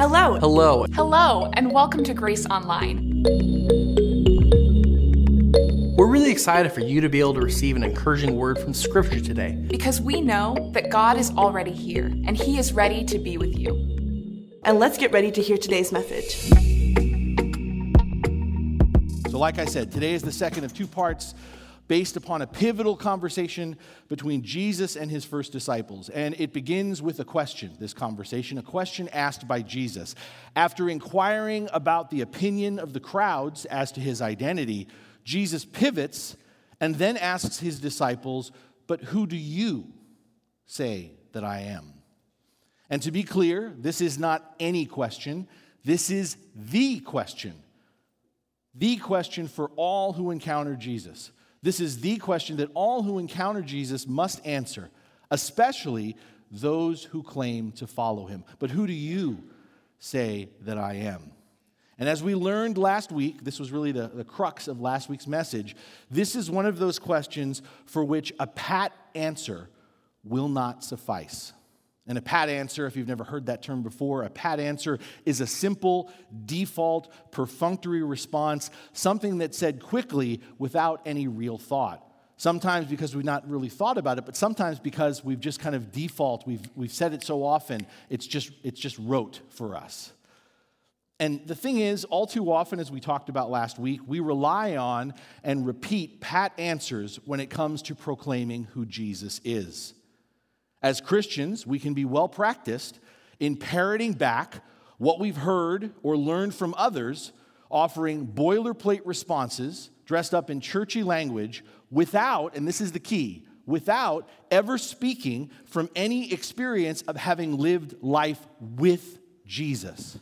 Hello. Hello. Hello, and welcome to Grace Online. We're really excited for you to be able to receive an encouraging word from Scripture today. Because we know that God is already here and He is ready to be with you. And let's get ready to hear today's message. So, like I said, today is the second of two parts based upon a pivotal conversation between Jesus and his first disciples. And it begins with a question, this conversation, a question asked by Jesus. After inquiring about the opinion of the crowds as to his identity, Jesus pivots and then asks his disciples, But who do you say that I am? And to be clear, this is not any question, this is the question. The question for all who encounter Jesus. This is the question that all who encounter Jesus must answer, especially those who claim to follow him. But who do you say that I am? And as we learned last week, this was really the, the crux of last week's message. This is one of those questions for which a pat answer will not suffice. And a pat answer, if you've never heard that term before, a pat answer is a simple, default, perfunctory response, something that's said quickly without any real thought. Sometimes because we've not really thought about it, but sometimes because we've just kind of default, we've, we've said it so often, it's just, it's just rote for us. And the thing is, all too often, as we talked about last week, we rely on and repeat pat answers when it comes to proclaiming who Jesus is. As Christians, we can be well practiced in parroting back what we've heard or learned from others, offering boilerplate responses dressed up in churchy language without, and this is the key, without ever speaking from any experience of having lived life with Jesus.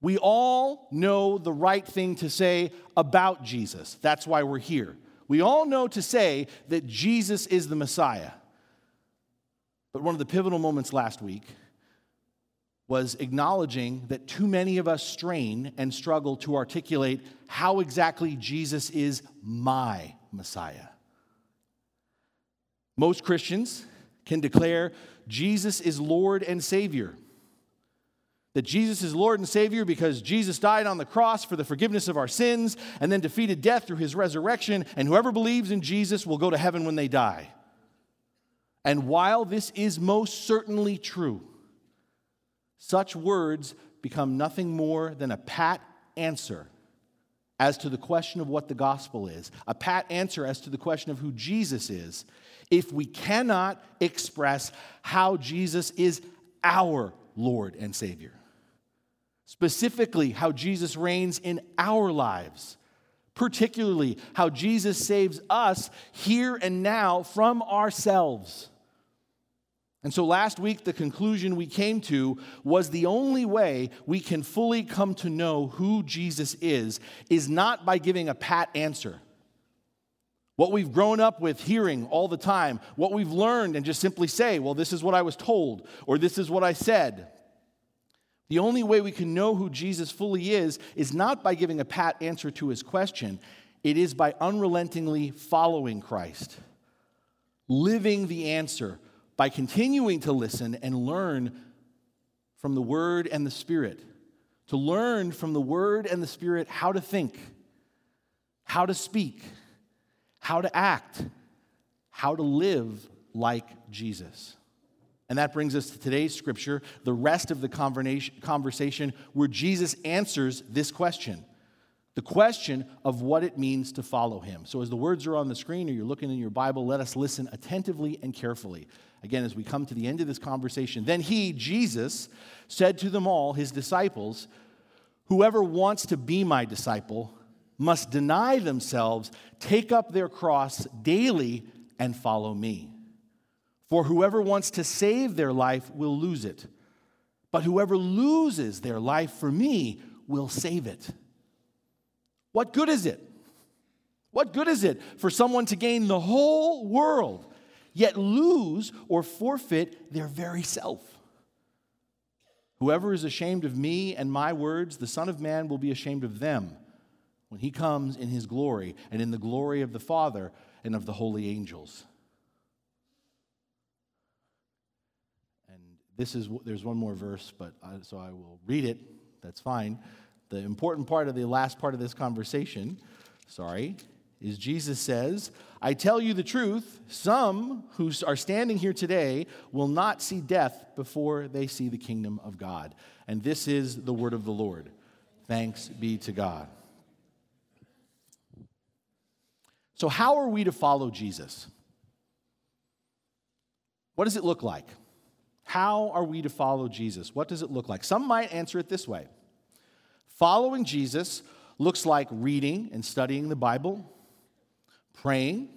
We all know the right thing to say about Jesus. That's why we're here. We all know to say that Jesus is the Messiah. But one of the pivotal moments last week was acknowledging that too many of us strain and struggle to articulate how exactly Jesus is my Messiah. Most Christians can declare Jesus is Lord and Savior. That Jesus is Lord and Savior because Jesus died on the cross for the forgiveness of our sins and then defeated death through his resurrection, and whoever believes in Jesus will go to heaven when they die. And while this is most certainly true, such words become nothing more than a pat answer as to the question of what the gospel is, a pat answer as to the question of who Jesus is, if we cannot express how Jesus is our Lord and Savior. Specifically, how Jesus reigns in our lives, particularly how Jesus saves us here and now from ourselves. And so last week, the conclusion we came to was the only way we can fully come to know who Jesus is, is not by giving a pat answer. What we've grown up with hearing all the time, what we've learned, and just simply say, well, this is what I was told, or this is what I said. The only way we can know who Jesus fully is is not by giving a pat answer to his question, it is by unrelentingly following Christ, living the answer by continuing to listen and learn from the Word and the Spirit. To learn from the Word and the Spirit how to think, how to speak, how to act, how to live like Jesus. And that brings us to today's scripture, the rest of the conversation where Jesus answers this question the question of what it means to follow him. So, as the words are on the screen or you're looking in your Bible, let us listen attentively and carefully. Again, as we come to the end of this conversation, then he, Jesus, said to them all, his disciples, Whoever wants to be my disciple must deny themselves, take up their cross daily, and follow me. For whoever wants to save their life will lose it, but whoever loses their life for me will save it. What good is it? What good is it for someone to gain the whole world, yet lose or forfeit their very self? Whoever is ashamed of me and my words, the Son of Man will be ashamed of them when he comes in his glory and in the glory of the Father and of the holy angels. And this is there's one more verse, but I, so I will read it. That's fine. The important part of the last part of this conversation, sorry, is Jesus says, I tell you the truth, some who are standing here today will not see death before they see the kingdom of God. And this is the word of the Lord. Thanks be to God. So, how are we to follow Jesus? What does it look like? How are we to follow Jesus? What does it look like? Some might answer it this way Following Jesus looks like reading and studying the Bible, praying,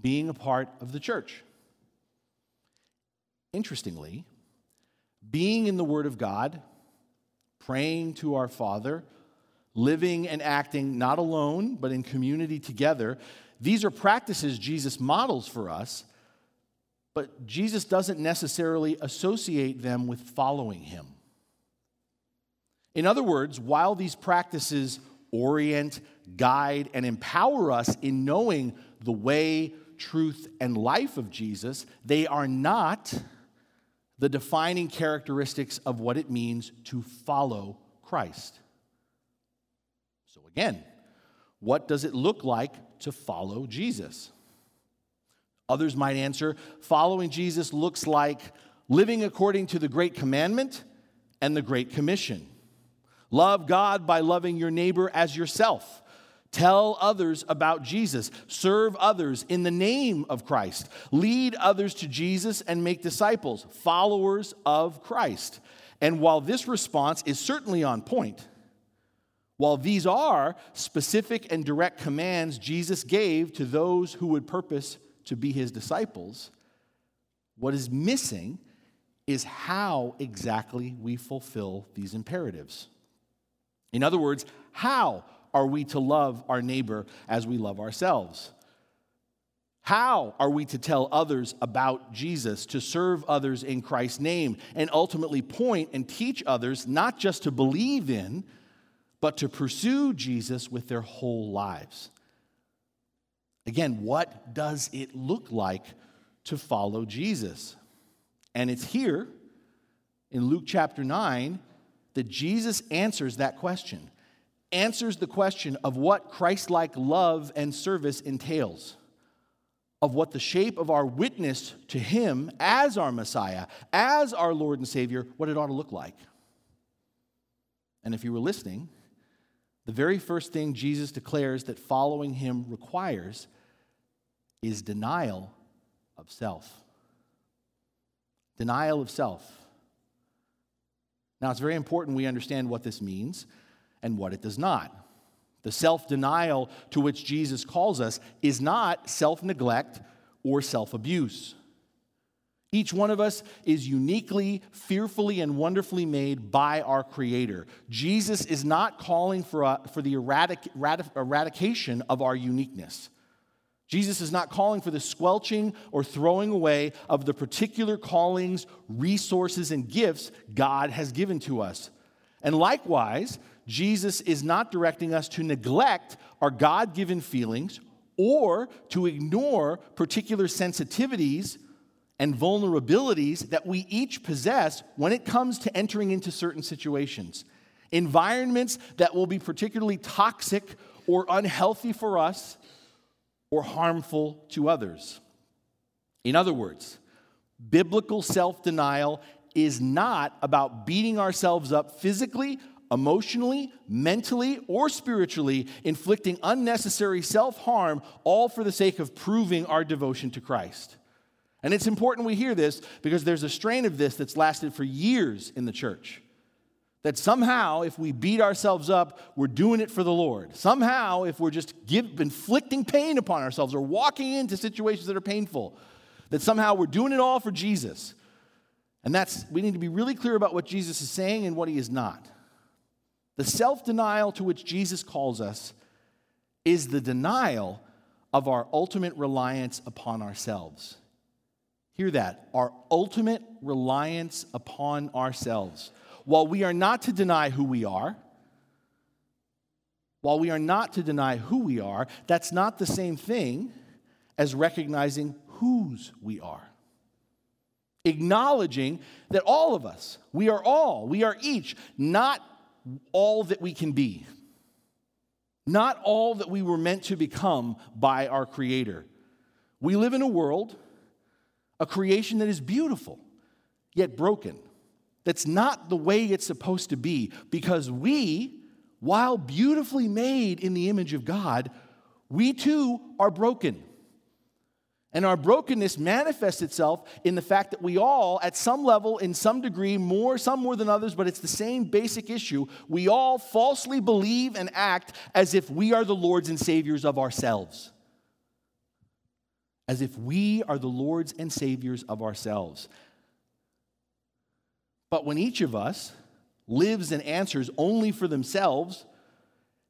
being a part of the church. Interestingly, being in the Word of God, praying to our Father, living and acting not alone, but in community together, these are practices Jesus models for us, but Jesus doesn't necessarily associate them with following Him. In other words, while these practices orient, guide, and empower us in knowing the way, truth, and life of Jesus, they are not the defining characteristics of what it means to follow Christ. So, again, what does it look like to follow Jesus? Others might answer following Jesus looks like living according to the Great Commandment and the Great Commission. Love God by loving your neighbor as yourself. Tell others about Jesus. Serve others in the name of Christ. Lead others to Jesus and make disciples, followers of Christ. And while this response is certainly on point, while these are specific and direct commands Jesus gave to those who would purpose to be his disciples, what is missing is how exactly we fulfill these imperatives. In other words, how are we to love our neighbor as we love ourselves? How are we to tell others about Jesus, to serve others in Christ's name, and ultimately point and teach others not just to believe in, but to pursue Jesus with their whole lives? Again, what does it look like to follow Jesus? And it's here in Luke chapter 9 that Jesus answers that question, answers the question of what Christ like love and service entails, of what the shape of our witness to Him as our Messiah, as our Lord and Savior, what it ought to look like. And if you were listening, the very first thing Jesus declares that following Him requires is denial of self. Denial of self. Now, it's very important we understand what this means and what it does not. The self denial to which Jesus calls us is not self neglect or self abuse. Each one of us is uniquely, fearfully, and wonderfully made by our Creator. Jesus is not calling for, uh, for the eradic, eradication of our uniqueness. Jesus is not calling for the squelching or throwing away of the particular callings, resources, and gifts God has given to us. And likewise, Jesus is not directing us to neglect our God given feelings or to ignore particular sensitivities and vulnerabilities that we each possess when it comes to entering into certain situations. Environments that will be particularly toxic or unhealthy for us or harmful to others. In other words, biblical self denial is not about beating ourselves up physically, emotionally, mentally, or spiritually, inflicting unnecessary self harm, all for the sake of proving our devotion to Christ. And it's important we hear this because there's a strain of this that's lasted for years in the church. That somehow, if we beat ourselves up, we're doing it for the Lord. Somehow, if we're just give, inflicting pain upon ourselves or walking into situations that are painful, that somehow we're doing it all for Jesus. And that's, we need to be really clear about what Jesus is saying and what he is not. The self denial to which Jesus calls us is the denial of our ultimate reliance upon ourselves. Hear that, our ultimate reliance upon ourselves while we are not to deny who we are, while we are not to deny who we are, that's not the same thing as recognizing whose we are. acknowledging that all of us, we are all, we are each, not all that we can be, not all that we were meant to become by our Creator. We live in a world, a creation that is beautiful, yet broken. That's not the way it's supposed to be because we, while beautifully made in the image of God, we too are broken. And our brokenness manifests itself in the fact that we all, at some level, in some degree, more, some more than others, but it's the same basic issue. We all falsely believe and act as if we are the Lords and Saviors of ourselves. As if we are the Lords and Saviors of ourselves. But when each of us lives and answers only for themselves,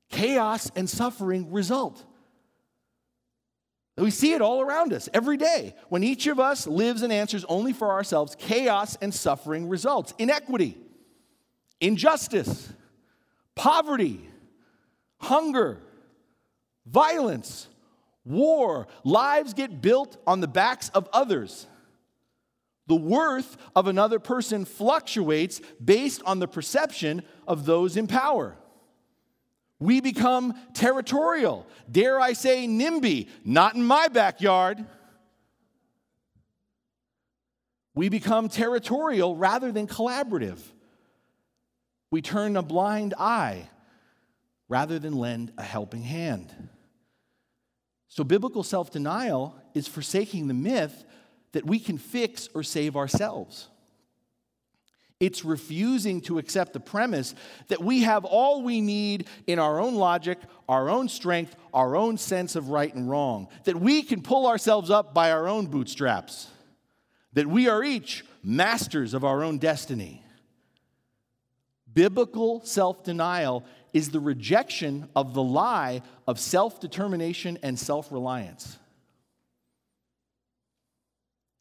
chaos and suffering result. We see it all around us every day. When each of us lives and answers only for ourselves, chaos and suffering results. Inequity, injustice, poverty, hunger, violence, war. Lives get built on the backs of others. The worth of another person fluctuates based on the perception of those in power. We become territorial. Dare I say, NIMBY, not in my backyard. We become territorial rather than collaborative. We turn a blind eye rather than lend a helping hand. So, biblical self denial is forsaking the myth that we can fix or save ourselves. It's refusing to accept the premise that we have all we need in our own logic, our own strength, our own sense of right and wrong, that we can pull ourselves up by our own bootstraps, that we are each masters of our own destiny. Biblical self denial is the rejection of the lie of self determination and self reliance.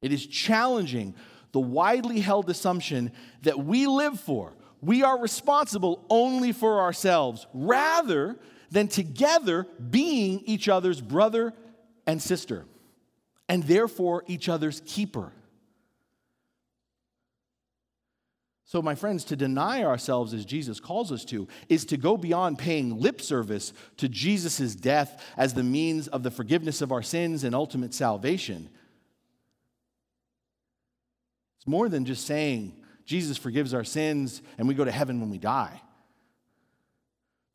It is challenging the widely held assumption that we live for, we are responsible only for ourselves, rather than together being each other's brother and sister, and therefore each other's keeper. So, my friends, to deny ourselves as Jesus calls us to is to go beyond paying lip service to Jesus' death as the means of the forgiveness of our sins and ultimate salvation it's more than just saying Jesus forgives our sins and we go to heaven when we die.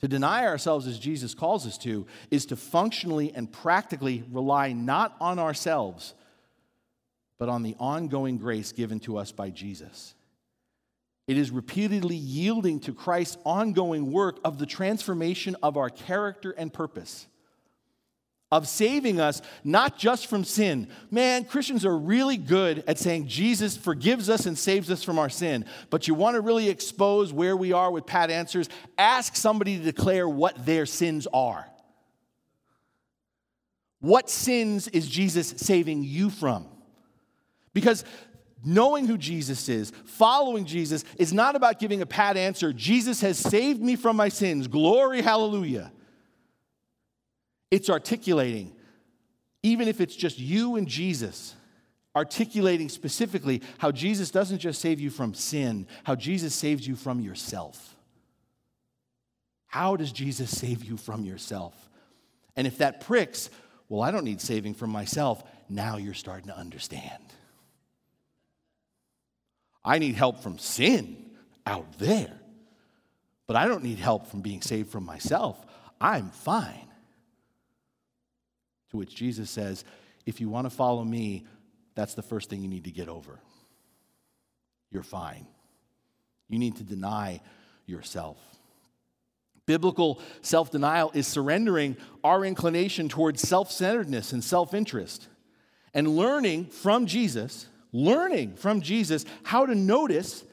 To deny ourselves as Jesus calls us to is to functionally and practically rely not on ourselves, but on the ongoing grace given to us by Jesus. It is repeatedly yielding to Christ's ongoing work of the transformation of our character and purpose of saving us, not just from sin. Man, Christians are really good at saying Jesus forgives us and saves us from our sin. But you want to really expose where we are with pat answers? Ask somebody to declare what their sins are. What sins is Jesus saving you from? Because knowing who Jesus is, following Jesus, is not about giving a pat answer. Jesus has saved me from my sins. Glory, hallelujah. It's articulating, even if it's just you and Jesus, articulating specifically how Jesus doesn't just save you from sin, how Jesus saves you from yourself. How does Jesus save you from yourself? And if that pricks, well, I don't need saving from myself, now you're starting to understand. I need help from sin out there, but I don't need help from being saved from myself. I'm fine. To which Jesus says, If you want to follow me, that's the first thing you need to get over. You're fine. You need to deny yourself. Biblical self denial is surrendering our inclination towards self centeredness and self interest and learning from Jesus, learning from Jesus how to notice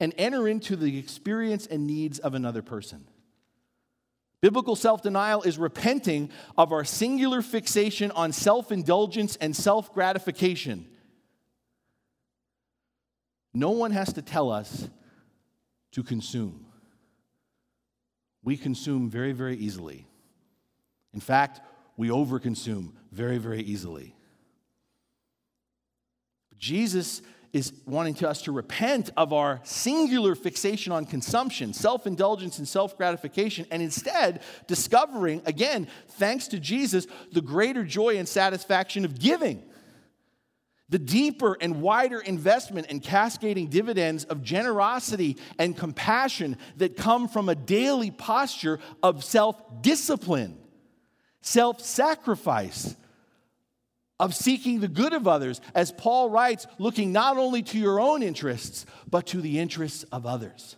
and enter into the experience and needs of another person. Biblical self denial is repenting of our singular fixation on self indulgence and self gratification. No one has to tell us to consume. We consume very, very easily. In fact, we overconsume very, very easily. Jesus is wanting to us to repent of our singular fixation on consumption, self indulgence, and self gratification, and instead discovering, again, thanks to Jesus, the greater joy and satisfaction of giving. The deeper and wider investment and cascading dividends of generosity and compassion that come from a daily posture of self discipline, self sacrifice of seeking the good of others, as Paul writes, looking not only to your own interests, but to the interests of others.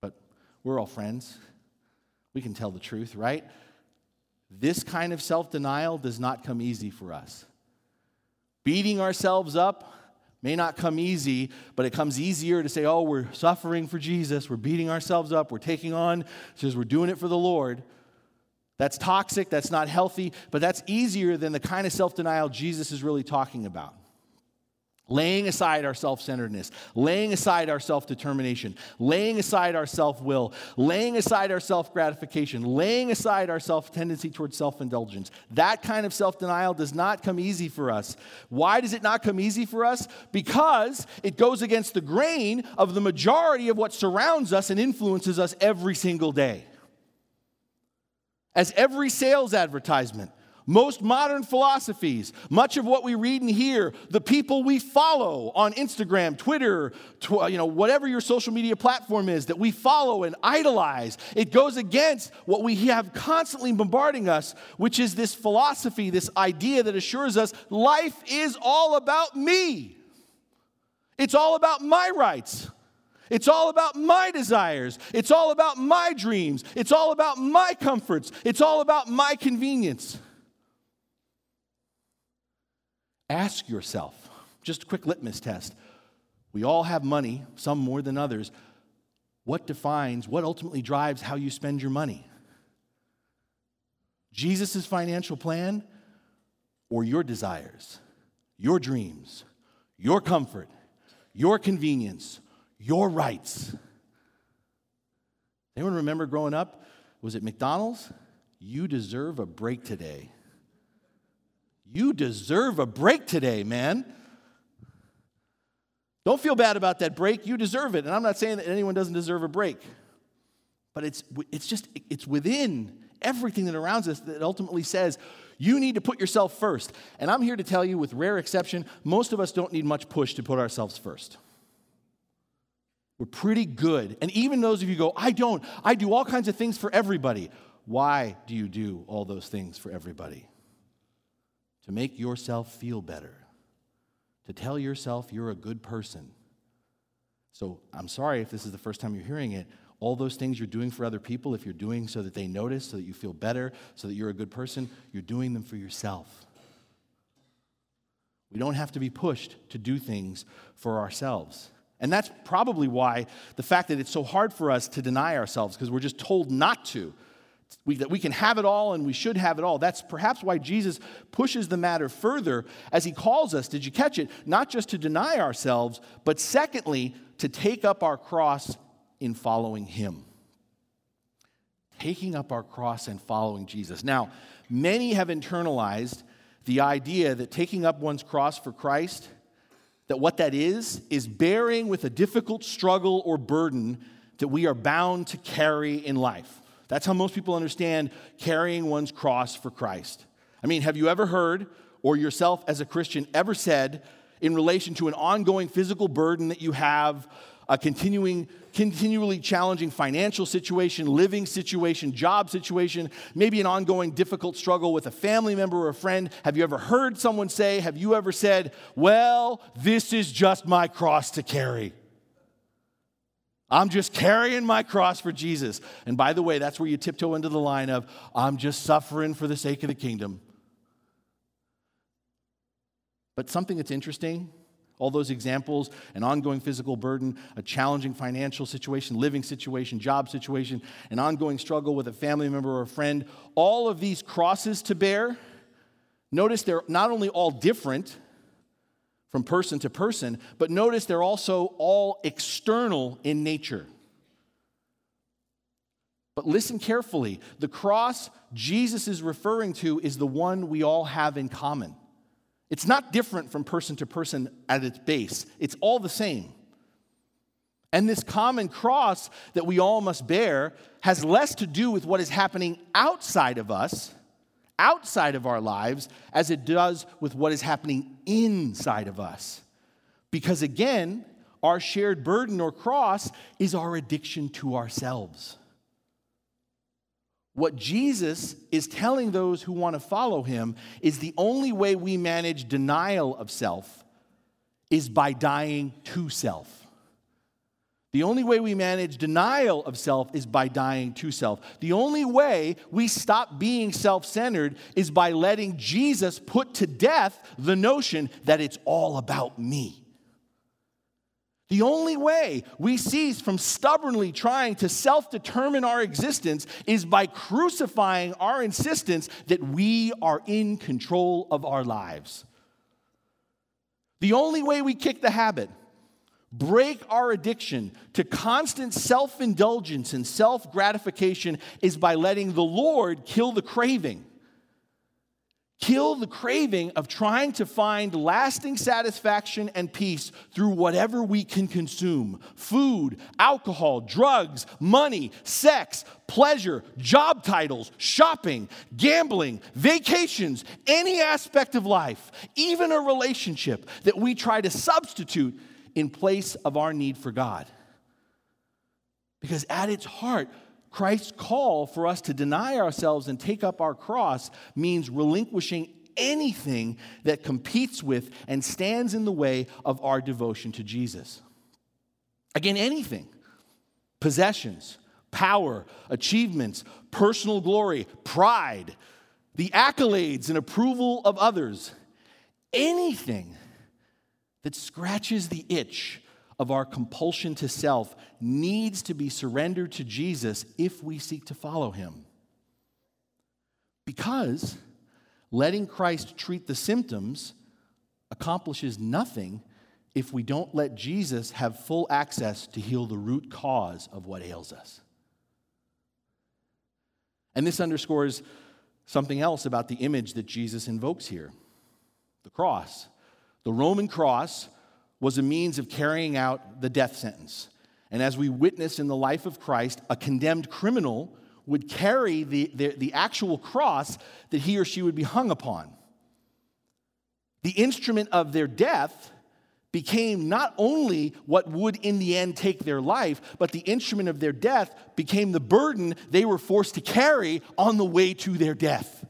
But we're all friends. We can tell the truth, right? This kind of self denial does not come easy for us. Beating ourselves up may not come easy, but it comes easier to say, oh, we're suffering for Jesus, we're beating ourselves up, we're taking on, because we're doing it for the Lord. That's toxic, that's not healthy, but that's easier than the kind of self denial Jesus is really talking about. Laying aside our self centeredness, laying aside our self determination, laying aside our self will, laying aside our self gratification, laying aside our self tendency towards self indulgence. That kind of self denial does not come easy for us. Why does it not come easy for us? Because it goes against the grain of the majority of what surrounds us and influences us every single day as every sales advertisement, most modern philosophies, much of what we read and hear, the people we follow on Instagram, Twitter, tw- you know, whatever your social media platform is that we follow and idolize, it goes against what we have constantly bombarding us, which is this philosophy, this idea that assures us life is all about me. It's all about my rights. It's all about my desires. It's all about my dreams. It's all about my comforts. It's all about my convenience. Ask yourself, just a quick litmus test. We all have money, some more than others. What defines, what ultimately drives how you spend your money? Jesus' financial plan or your desires, your dreams, your comfort, your convenience, your rights. Anyone remember growing up? Was it McDonald's? You deserve a break today. You deserve a break today, man. Don't feel bad about that break. You deserve it. And I'm not saying that anyone doesn't deserve a break. But it's, it's just, it's within everything that surrounds us that ultimately says, you need to put yourself first. And I'm here to tell you, with rare exception, most of us don't need much push to put ourselves first. We're pretty good. And even those of you go, I don't, I do all kinds of things for everybody. Why do you do all those things for everybody? To make yourself feel better, to tell yourself you're a good person. So I'm sorry if this is the first time you're hearing it. All those things you're doing for other people, if you're doing so that they notice, so that you feel better, so that you're a good person, you're doing them for yourself. We don't have to be pushed to do things for ourselves. And that's probably why the fact that it's so hard for us to deny ourselves, because we're just told not to. We, that we can have it all and we should have it all. That's perhaps why Jesus pushes the matter further as he calls us, did you catch it? Not just to deny ourselves, but secondly, to take up our cross in following him. Taking up our cross and following Jesus. Now, many have internalized the idea that taking up one's cross for Christ that what that is, is bearing with a difficult struggle or burden that we are bound to carry in life. That's how most people understand carrying one's cross for Christ. I mean, have you ever heard, or yourself as a Christian ever said, in relation to an ongoing physical burden that you have, a continuing, continually challenging financial situation, living situation, job situation, maybe an ongoing difficult struggle with a family member or a friend. Have you ever heard someone say, have you ever said, Well, this is just my cross to carry? I'm just carrying my cross for Jesus. And by the way, that's where you tiptoe into the line of, I'm just suffering for the sake of the kingdom. But something that's interesting all those examples an ongoing physical burden, a challenging financial situation, living situation, job situation, an ongoing struggle with a family member or a friend all of these crosses to bear. Notice they're not only all different from person to person, but notice they're also all external in nature. But listen carefully the cross Jesus is referring to is the one we all have in common. It's not different from person to person at its base, it's all the same. And this common cross that we all must bear has less to do with what is happening outside of us, outside of our lives, as it does with what is happening inside of us. Because again, our shared burden or cross is our addiction to ourselves. What Jesus is telling those who want to follow him is the only way we manage denial of self is by dying to self. The only way we manage denial of self is by dying to self. The only way we stop being self centered is by letting Jesus put to death the notion that it's all about me. The only way we cease from stubbornly trying to self determine our existence is by crucifying our insistence that we are in control of our lives. The only way we kick the habit, break our addiction to constant self indulgence and self gratification is by letting the Lord kill the craving. Kill the craving of trying to find lasting satisfaction and peace through whatever we can consume food, alcohol, drugs, money, sex, pleasure, job titles, shopping, gambling, vacations, any aspect of life, even a relationship that we try to substitute in place of our need for God. Because at its heart, Christ's call for us to deny ourselves and take up our cross means relinquishing anything that competes with and stands in the way of our devotion to Jesus. Again, anything possessions, power, achievements, personal glory, pride, the accolades and approval of others, anything that scratches the itch of our compulsion to self needs to be surrendered to Jesus if we seek to follow him. Because letting Christ treat the symptoms accomplishes nothing if we don't let Jesus have full access to heal the root cause of what ails us. And this underscores something else about the image that Jesus invokes here the cross. The Roman cross was a means of carrying out the death sentence. And as we witness in the life of Christ, a condemned criminal would carry the, the, the, actual cross that he or she would be hung upon. The instrument of their death became not only what would in the end take their life, but the instrument of their death became the burden they were forced to carry on the way to their death.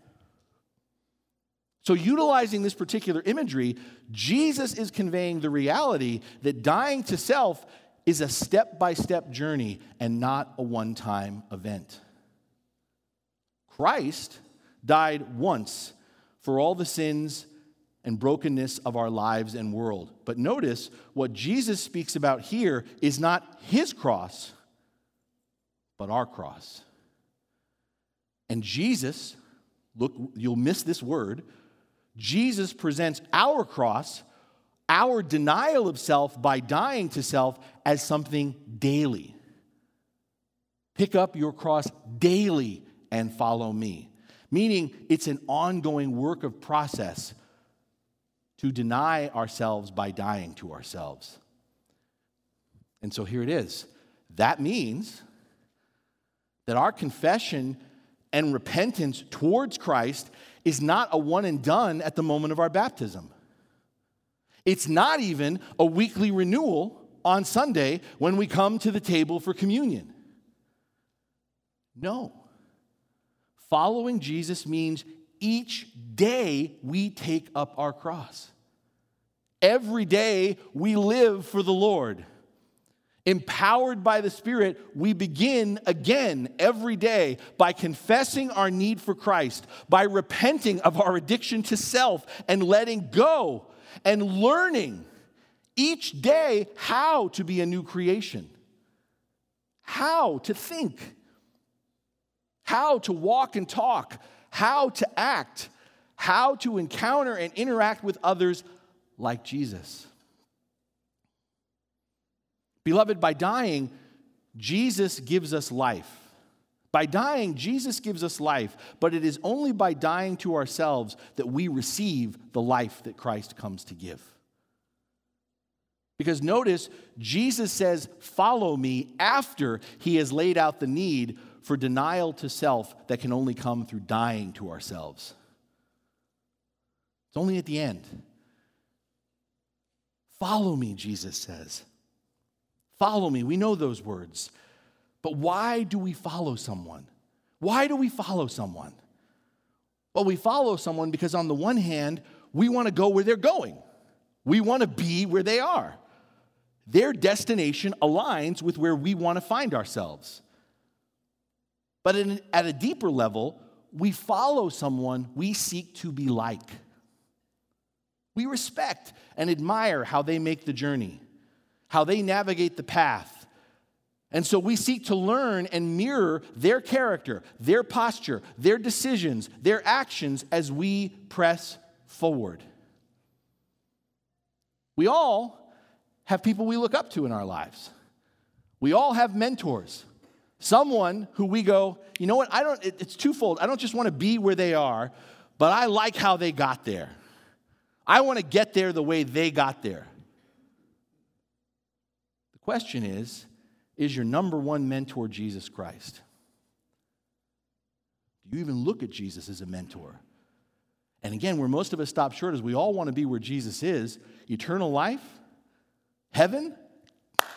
So, utilizing this particular imagery, Jesus is conveying the reality that dying to self is a step by step journey and not a one time event. Christ died once for all the sins and brokenness of our lives and world. But notice what Jesus speaks about here is not his cross, but our cross. And Jesus, look, you'll miss this word, Jesus presents our cross, our denial of self by dying to self, as something daily. Pick up your cross daily and follow me. Meaning, it's an ongoing work of process to deny ourselves by dying to ourselves. And so here it is. That means that our confession and repentance towards Christ is not a one and done at the moment of our baptism. It's not even a weekly renewal on Sunday when we come to the table for communion. No. Following Jesus means each day we take up our cross. Every day we live for the Lord. Empowered by the Spirit, we begin again every day by confessing our need for Christ, by repenting of our addiction to self and letting go, and learning each day how to be a new creation, how to think, how to walk and talk, how to act, how to encounter and interact with others like Jesus. Beloved, by dying, Jesus gives us life. By dying, Jesus gives us life, but it is only by dying to ourselves that we receive the life that Christ comes to give. Because notice, Jesus says, Follow me after he has laid out the need for denial to self that can only come through dying to ourselves. It's only at the end. Follow me, Jesus says. Follow me. We know those words. But why do we follow someone? Why do we follow someone? Well, we follow someone because, on the one hand, we want to go where they're going, we want to be where they are. Their destination aligns with where we want to find ourselves. But in, at a deeper level, we follow someone we seek to be like. We respect and admire how they make the journey, how they navigate the path. And so we seek to learn and mirror their character, their posture, their decisions, their actions as we press forward. We all have people we look up to in our lives. We all have mentors. Someone who we go, you know what, I don't, it's twofold. I don't just want to be where they are, but I like how they got there. I want to get there the way they got there. Question is Is your number one mentor Jesus Christ? Do you even look at Jesus as a mentor? And again, where most of us stop short is we all want to be where Jesus is eternal life, heaven,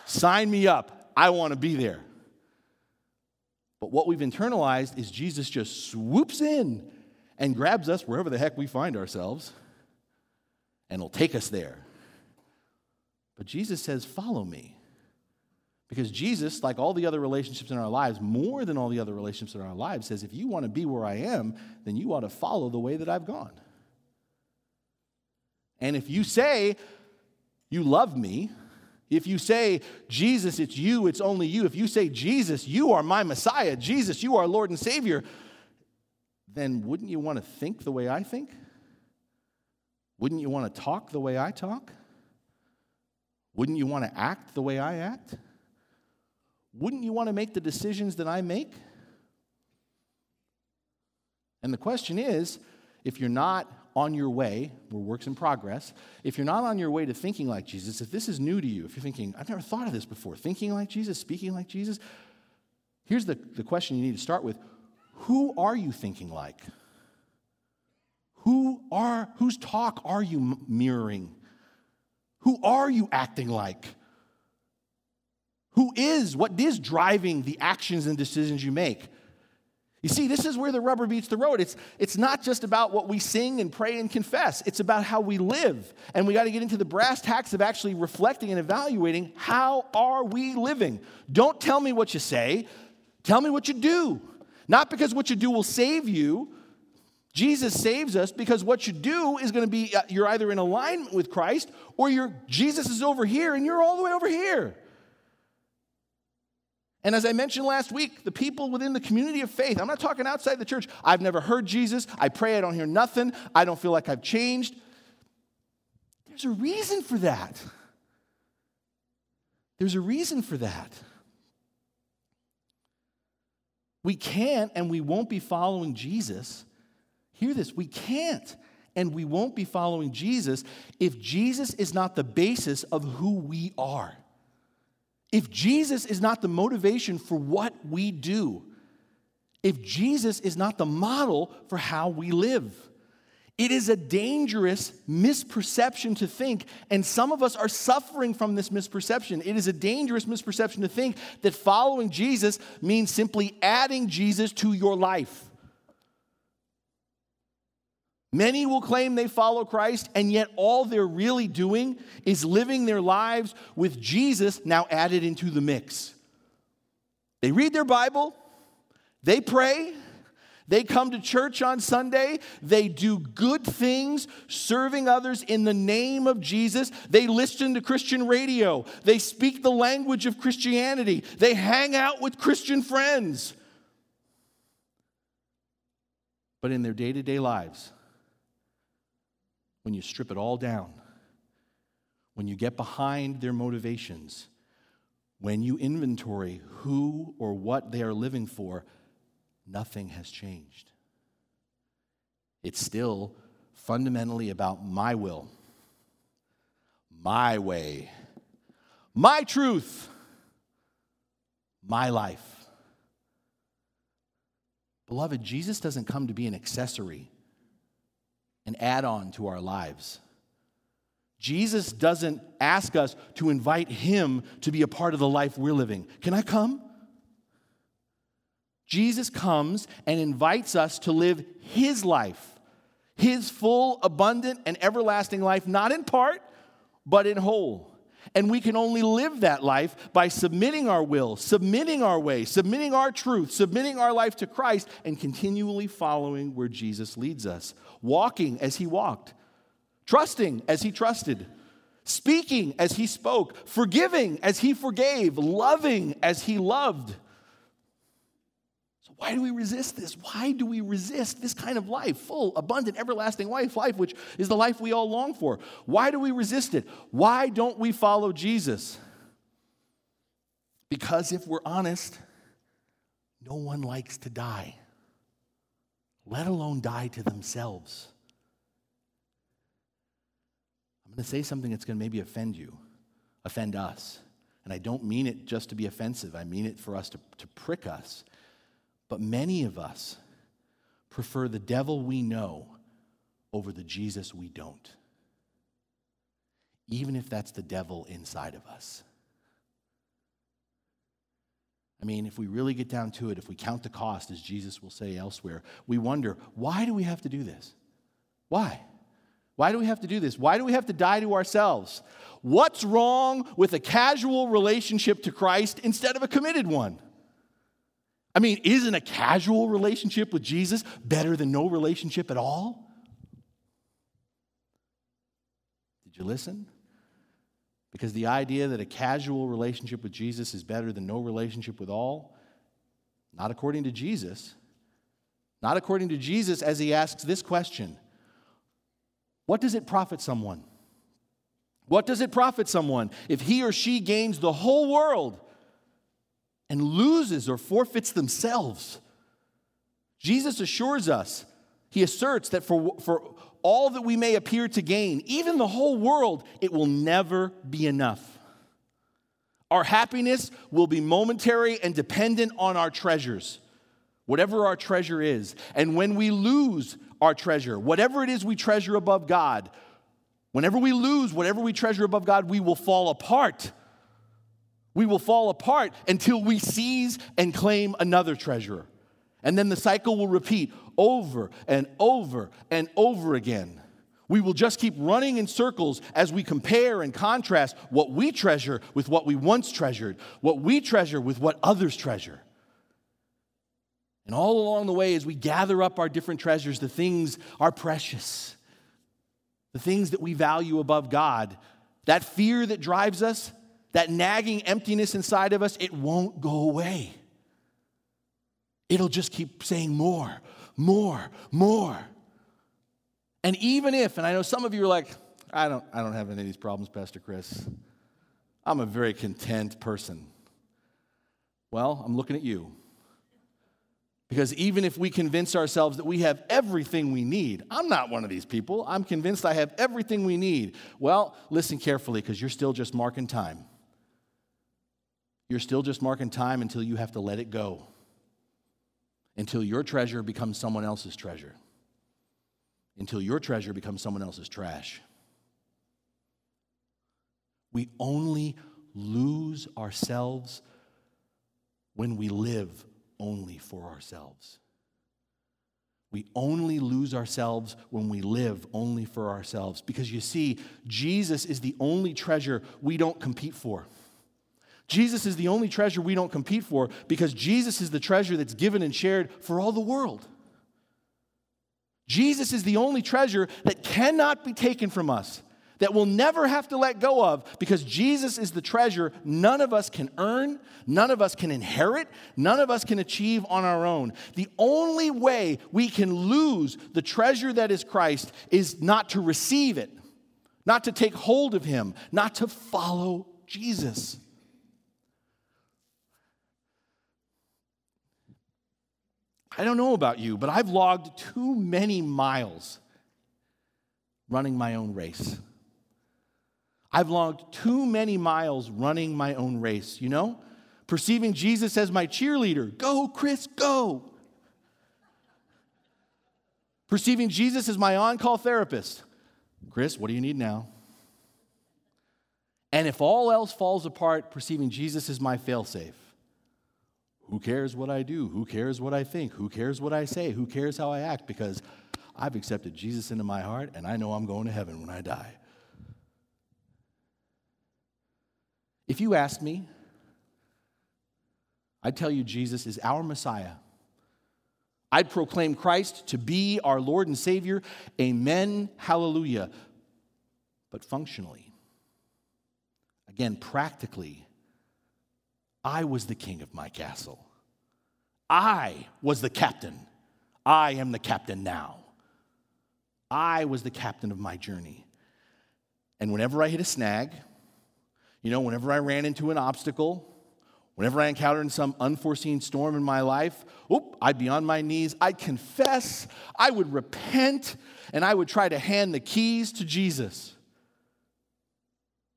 sign me up. I want to be there. But what we've internalized is Jesus just swoops in and grabs us wherever the heck we find ourselves and will take us there. But Jesus says, Follow me. Because Jesus, like all the other relationships in our lives, more than all the other relationships in our lives, says, If you want to be where I am, then you ought to follow the way that I've gone. And if you say, You love me, if you say, Jesus, it's you, it's only you, if you say, Jesus, you are my Messiah, Jesus, you are Lord and Savior, then wouldn't you want to think the way I think? Wouldn't you want to talk the way I talk? Wouldn't you want to act the way I act? Wouldn't you want to make the decisions that I make? And the question is if you're not on your way, we're works in progress, if you're not on your way to thinking like Jesus, if this is new to you, if you're thinking, I've never thought of this before, thinking like Jesus, speaking like Jesus, here's the, the question you need to start with Who are you thinking like? Who are, whose talk are you mirroring? Who are you acting like? Who is, what is driving the actions and decisions you make? You see, this is where the rubber meets the road. It's, it's not just about what we sing and pray and confess, it's about how we live. And we got to get into the brass tacks of actually reflecting and evaluating how are we living? Don't tell me what you say, tell me what you do. Not because what you do will save you, Jesus saves us because what you do is going to be uh, you're either in alignment with Christ or you're Jesus is over here and you're all the way over here. And as I mentioned last week, the people within the community of faith, I'm not talking outside the church. I've never heard Jesus. I pray I don't hear nothing. I don't feel like I've changed. There's a reason for that. There's a reason for that. We can't and we won't be following Jesus Hear this we can't and we won't be following Jesus if Jesus is not the basis of who we are. If Jesus is not the motivation for what we do, if Jesus is not the model for how we live. It is a dangerous misperception to think, and some of us are suffering from this misperception. It is a dangerous misperception to think that following Jesus means simply adding Jesus to your life. Many will claim they follow Christ, and yet all they're really doing is living their lives with Jesus now added into the mix. They read their Bible, they pray, they come to church on Sunday, they do good things, serving others in the name of Jesus. They listen to Christian radio, they speak the language of Christianity, they hang out with Christian friends. But in their day to day lives, when you strip it all down, when you get behind their motivations, when you inventory who or what they are living for, nothing has changed. It's still fundamentally about my will, my way, my truth, my life. Beloved, Jesus doesn't come to be an accessory, an add on to our lives. Jesus doesn't ask us to invite him to be a part of the life we're living. Can I come? Jesus comes and invites us to live his life, his full, abundant, and everlasting life, not in part, but in whole. And we can only live that life by submitting our will, submitting our way, submitting our truth, submitting our life to Christ, and continually following where Jesus leads us, walking as he walked, trusting as he trusted, speaking as he spoke, forgiving as he forgave, loving as he loved. Why do we resist this? Why do we resist this kind of life, full, abundant, everlasting life, life which is the life we all long for? Why do we resist it? Why don't we follow Jesus? Because if we're honest, no one likes to die, let alone die to themselves. I'm going to say something that's going to maybe offend you, offend us. And I don't mean it just to be offensive, I mean it for us to, to prick us. But many of us prefer the devil we know over the Jesus we don't, even if that's the devil inside of us. I mean, if we really get down to it, if we count the cost, as Jesus will say elsewhere, we wonder why do we have to do this? Why? Why do we have to do this? Why do we have to die to ourselves? What's wrong with a casual relationship to Christ instead of a committed one? I mean, isn't a casual relationship with Jesus better than no relationship at all? Did you listen? Because the idea that a casual relationship with Jesus is better than no relationship with all, not according to Jesus. Not according to Jesus, as he asks this question What does it profit someone? What does it profit someone if he or she gains the whole world and loses or forfeits themselves? Jesus assures us, he asserts that for, for all that we may appear to gain, even the whole world, it will never be enough. Our happiness will be momentary and dependent on our treasures, whatever our treasure is. And when we lose our treasure, whatever it is we treasure above God, whenever we lose whatever we treasure above God, we will fall apart. We will fall apart until we seize and claim another treasurer. And then the cycle will repeat over and over and over again. We will just keep running in circles as we compare and contrast what we treasure with what we once treasured, what we treasure with what others treasure. And all along the way, as we gather up our different treasures, the things are precious, the things that we value above God, that fear that drives us, that nagging emptiness inside of us, it won't go away. It'll just keep saying more, more, more. And even if, and I know some of you are like, I don't, I don't have any of these problems, Pastor Chris. I'm a very content person. Well, I'm looking at you. Because even if we convince ourselves that we have everything we need, I'm not one of these people. I'm convinced I have everything we need. Well, listen carefully because you're still just marking time. You're still just marking time until you have to let it go, until your treasure becomes someone else's treasure, until your treasure becomes someone else's trash. We only lose ourselves when we live only for ourselves. We only lose ourselves when we live only for ourselves. Because you see, Jesus is the only treasure we don't compete for. Jesus is the only treasure we don't compete for because Jesus is the treasure that's given and shared for all the world. Jesus is the only treasure that cannot be taken from us, that we'll never have to let go of because Jesus is the treasure none of us can earn, none of us can inherit, none of us can achieve on our own. The only way we can lose the treasure that is Christ is not to receive it, not to take hold of Him, not to follow Jesus. I don't know about you, but I've logged too many miles running my own race. I've logged too many miles running my own race, you know? Perceiving Jesus as my cheerleader. Go, Chris, go. Perceiving Jesus as my on call therapist. Chris, what do you need now? And if all else falls apart, perceiving Jesus as my failsafe. Who cares what I do? Who cares what I think? Who cares what I say? Who cares how I act? Because I've accepted Jesus into my heart and I know I'm going to heaven when I die. If you ask me, I'd tell you Jesus is our Messiah. I'd proclaim Christ to be our Lord and Savior. Amen. Hallelujah. But functionally, again, practically, I was the king of my castle. I was the captain. I am the captain now. I was the captain of my journey. And whenever I hit a snag, you know, whenever I ran into an obstacle, whenever I encountered some unforeseen storm in my life, oop, I'd be on my knees. I'd confess, I would repent, and I would try to hand the keys to Jesus.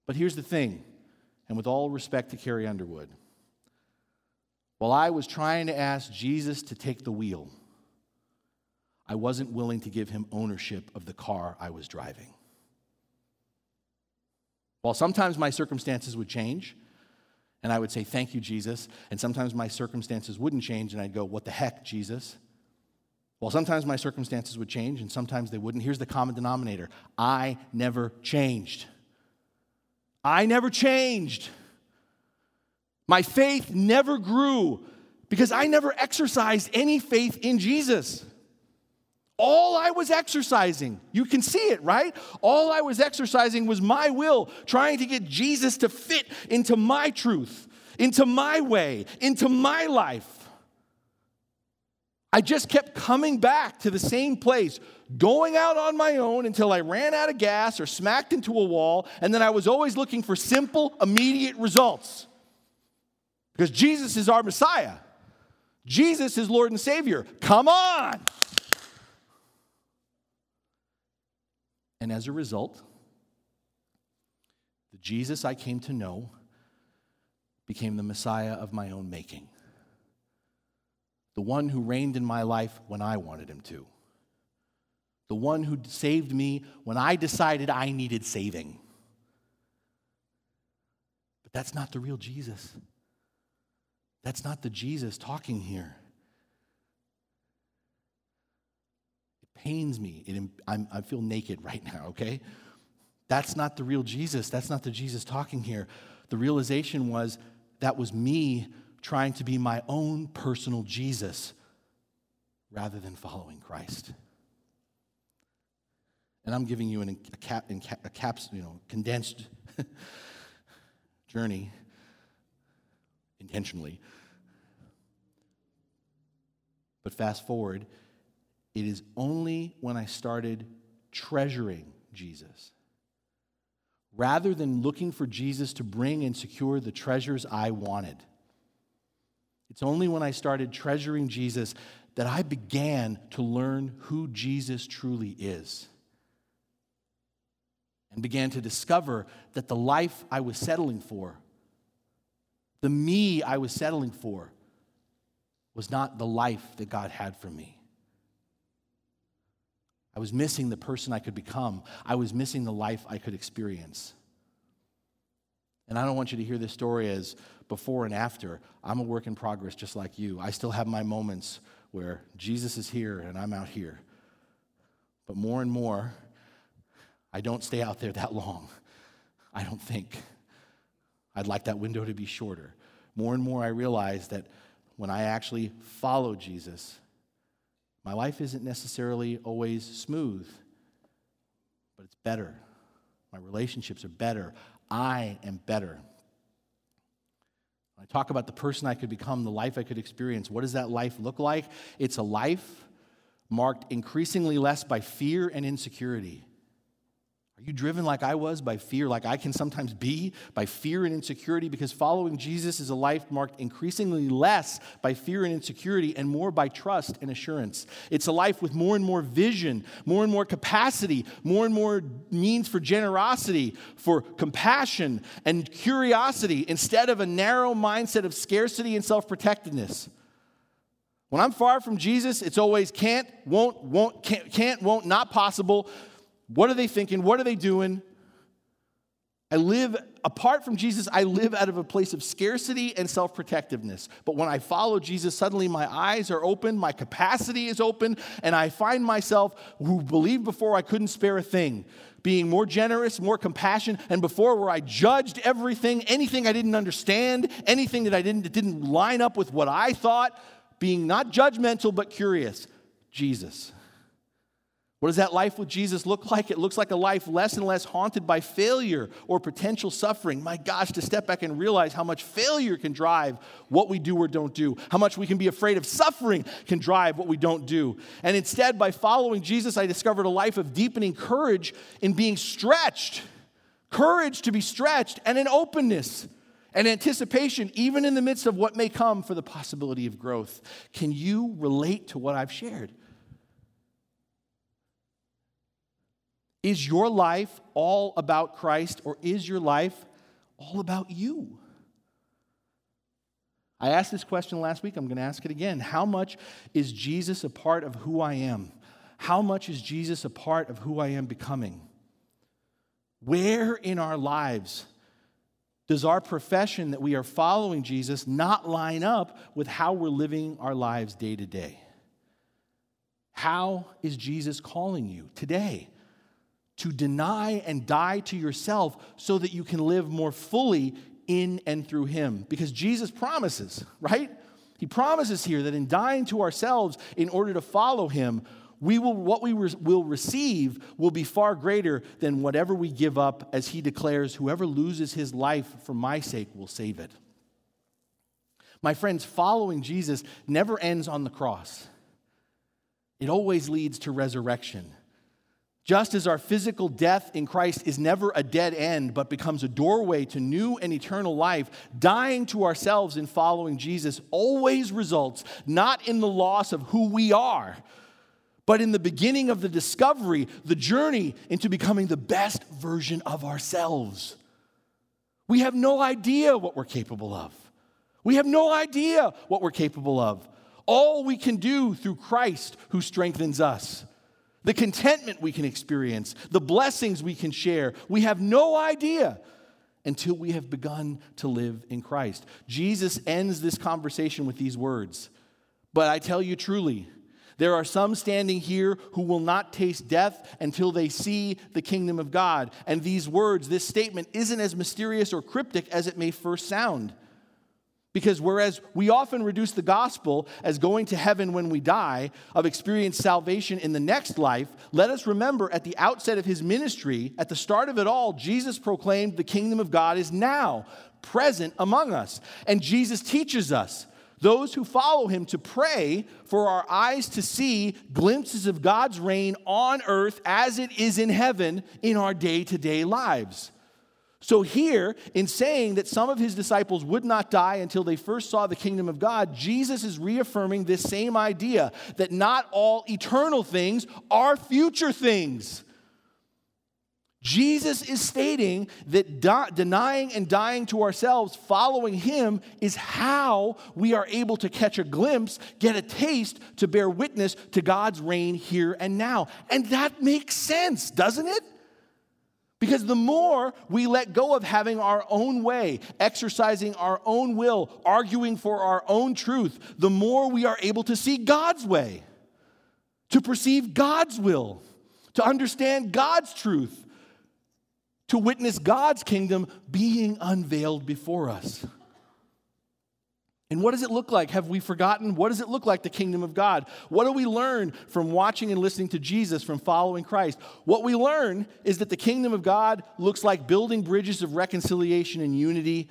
But here's the thing, and with all respect to Carrie Underwood, while I was trying to ask Jesus to take the wheel, I wasn't willing to give him ownership of the car I was driving. While sometimes my circumstances would change, and I would say, Thank you, Jesus, and sometimes my circumstances wouldn't change, and I'd go, What the heck, Jesus? Well, sometimes my circumstances would change, and sometimes they wouldn't. Here's the common denominator I never changed. I never changed. My faith never grew because I never exercised any faith in Jesus. All I was exercising, you can see it, right? All I was exercising was my will, trying to get Jesus to fit into my truth, into my way, into my life. I just kept coming back to the same place, going out on my own until I ran out of gas or smacked into a wall, and then I was always looking for simple, immediate results. Because Jesus is our Messiah. Jesus is Lord and Savior. Come on. And as a result, the Jesus I came to know became the Messiah of my own making. The one who reigned in my life when I wanted him to. The one who saved me when I decided I needed saving. But that's not the real Jesus. That's not the Jesus talking here. It pains me. It, I'm, I feel naked right now, okay? That's not the real Jesus. That's not the Jesus talking here. The realization was that was me trying to be my own personal Jesus rather than following Christ. And I'm giving you an, a, cap, a caps, you know, condensed journey intentionally. But fast forward, it is only when I started treasuring Jesus. Rather than looking for Jesus to bring and secure the treasures I wanted, it's only when I started treasuring Jesus that I began to learn who Jesus truly is. And began to discover that the life I was settling for, the me I was settling for, was not the life that God had for me. I was missing the person I could become. I was missing the life I could experience. And I don't want you to hear this story as before and after. I'm a work in progress just like you. I still have my moments where Jesus is here and I'm out here. But more and more, I don't stay out there that long. I don't think. I'd like that window to be shorter. More and more, I realize that when I actually follow Jesus, my life isn't necessarily always smooth, but it's better. My relationships are better. I am better. When I talk about the person I could become, the life I could experience, what does that life look like? It's a life marked increasingly less by fear and insecurity. Are you driven like I was by fear, like I can sometimes be, by fear and insecurity? Because following Jesus is a life marked increasingly less by fear and insecurity and more by trust and assurance. It's a life with more and more vision, more and more capacity, more and more means for generosity, for compassion and curiosity, instead of a narrow mindset of scarcity and self protectiveness. When I'm far from Jesus, it's always can't, won't, won't, can't, can't, won't, not possible. What are they thinking? What are they doing? I live, apart from Jesus, I live out of a place of scarcity and self protectiveness. But when I follow Jesus, suddenly my eyes are open, my capacity is open, and I find myself who believed before I couldn't spare a thing, being more generous, more compassionate, and before where I judged everything, anything I didn't understand, anything that I didn't, that didn't line up with what I thought, being not judgmental but curious. Jesus. What does that life with Jesus look like? It looks like a life less and less haunted by failure or potential suffering. My gosh, to step back and realize how much failure can drive what we do or don't do, how much we can be afraid of suffering can drive what we don't do. And instead, by following Jesus, I discovered a life of deepening courage in being stretched, courage to be stretched, and an openness and anticipation, even in the midst of what may come for the possibility of growth. Can you relate to what I've shared? Is your life all about Christ or is your life all about you? I asked this question last week. I'm going to ask it again. How much is Jesus a part of who I am? How much is Jesus a part of who I am becoming? Where in our lives does our profession that we are following Jesus not line up with how we're living our lives day to day? How is Jesus calling you today? To deny and die to yourself so that you can live more fully in and through Him. Because Jesus promises, right? He promises here that in dying to ourselves in order to follow Him, we will, what we re- will receive will be far greater than whatever we give up, as He declares, whoever loses his life for my sake will save it. My friends, following Jesus never ends on the cross. It always leads to resurrection. Just as our physical death in Christ is never a dead end, but becomes a doorway to new and eternal life, dying to ourselves in following Jesus always results not in the loss of who we are, but in the beginning of the discovery, the journey into becoming the best version of ourselves. We have no idea what we're capable of. We have no idea what we're capable of. All we can do through Christ who strengthens us the contentment we can experience, the blessings we can share. We have no idea until we have begun to live in Christ. Jesus ends this conversation with these words But I tell you truly, there are some standing here who will not taste death until they see the kingdom of God. And these words, this statement, isn't as mysterious or cryptic as it may first sound. Because whereas we often reduce the gospel as going to heaven when we die, of experience salvation in the next life, let us remember at the outset of his ministry, at the start of it all, Jesus proclaimed the kingdom of God is now present among us. And Jesus teaches us, those who follow him, to pray for our eyes to see glimpses of God's reign on earth as it is in heaven in our day to day lives. So, here, in saying that some of his disciples would not die until they first saw the kingdom of God, Jesus is reaffirming this same idea that not all eternal things are future things. Jesus is stating that di- denying and dying to ourselves, following him, is how we are able to catch a glimpse, get a taste to bear witness to God's reign here and now. And that makes sense, doesn't it? Because the more we let go of having our own way, exercising our own will, arguing for our own truth, the more we are able to see God's way, to perceive God's will, to understand God's truth, to witness God's kingdom being unveiled before us. And what does it look like? Have we forgotten? What does it look like, the kingdom of God? What do we learn from watching and listening to Jesus, from following Christ? What we learn is that the kingdom of God looks like building bridges of reconciliation and unity,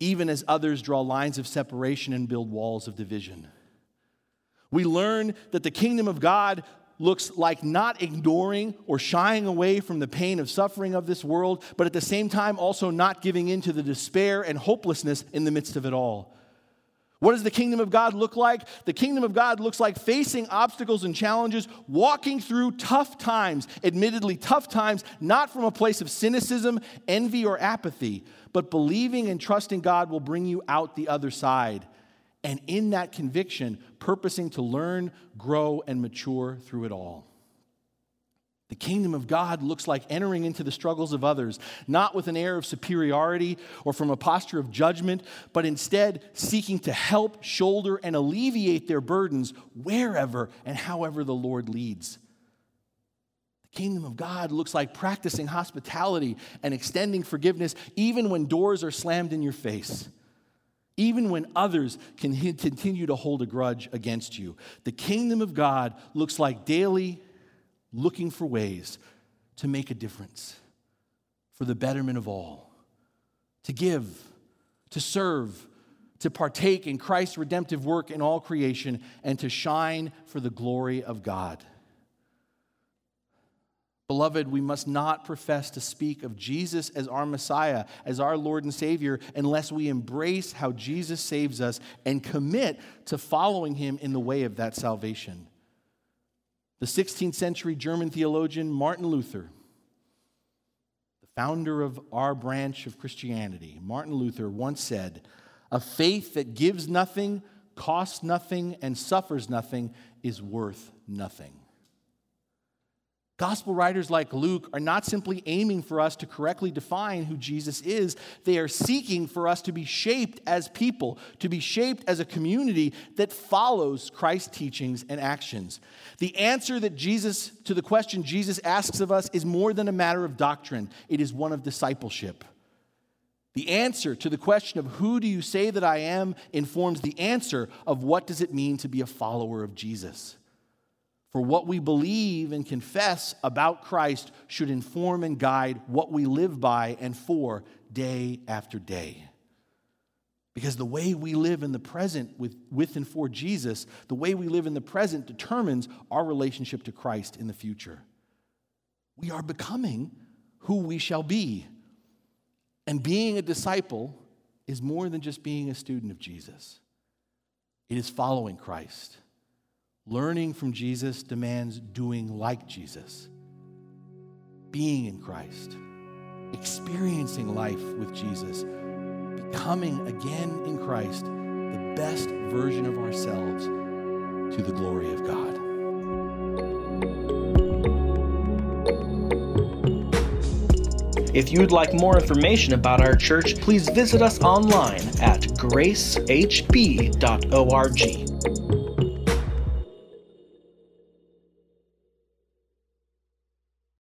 even as others draw lines of separation and build walls of division. We learn that the kingdom of God looks like not ignoring or shying away from the pain of suffering of this world, but at the same time also not giving in to the despair and hopelessness in the midst of it all. What does the kingdom of God look like? The kingdom of God looks like facing obstacles and challenges, walking through tough times, admittedly tough times, not from a place of cynicism, envy, or apathy, but believing and trusting God will bring you out the other side. And in that conviction, purposing to learn, grow, and mature through it all. The kingdom of God looks like entering into the struggles of others, not with an air of superiority or from a posture of judgment, but instead seeking to help, shoulder, and alleviate their burdens wherever and however the Lord leads. The kingdom of God looks like practicing hospitality and extending forgiveness even when doors are slammed in your face. Even when others can continue to hold a grudge against you, the kingdom of God looks like daily looking for ways to make a difference for the betterment of all, to give, to serve, to partake in Christ's redemptive work in all creation, and to shine for the glory of God. Beloved, we must not profess to speak of Jesus as our Messiah, as our Lord and Savior, unless we embrace how Jesus saves us and commit to following Him in the way of that salvation. The 16th century German theologian Martin Luther, the founder of our branch of Christianity, Martin Luther once said, A faith that gives nothing, costs nothing, and suffers nothing is worth nothing. Gospel writers like Luke are not simply aiming for us to correctly define who Jesus is, they are seeking for us to be shaped as people, to be shaped as a community that follows Christ's teachings and actions. The answer that Jesus, to the question Jesus asks of us, is more than a matter of doctrine, it is one of discipleship. The answer to the question of who do you say that I am informs the answer of what does it mean to be a follower of Jesus. For what we believe and confess about Christ should inform and guide what we live by and for day after day. Because the way we live in the present with, with and for Jesus, the way we live in the present determines our relationship to Christ in the future. We are becoming who we shall be. And being a disciple is more than just being a student of Jesus, it is following Christ. Learning from Jesus demands doing like Jesus, being in Christ, experiencing life with Jesus, becoming again in Christ the best version of ourselves to the glory of God. If you'd like more information about our church, please visit us online at gracehb.org.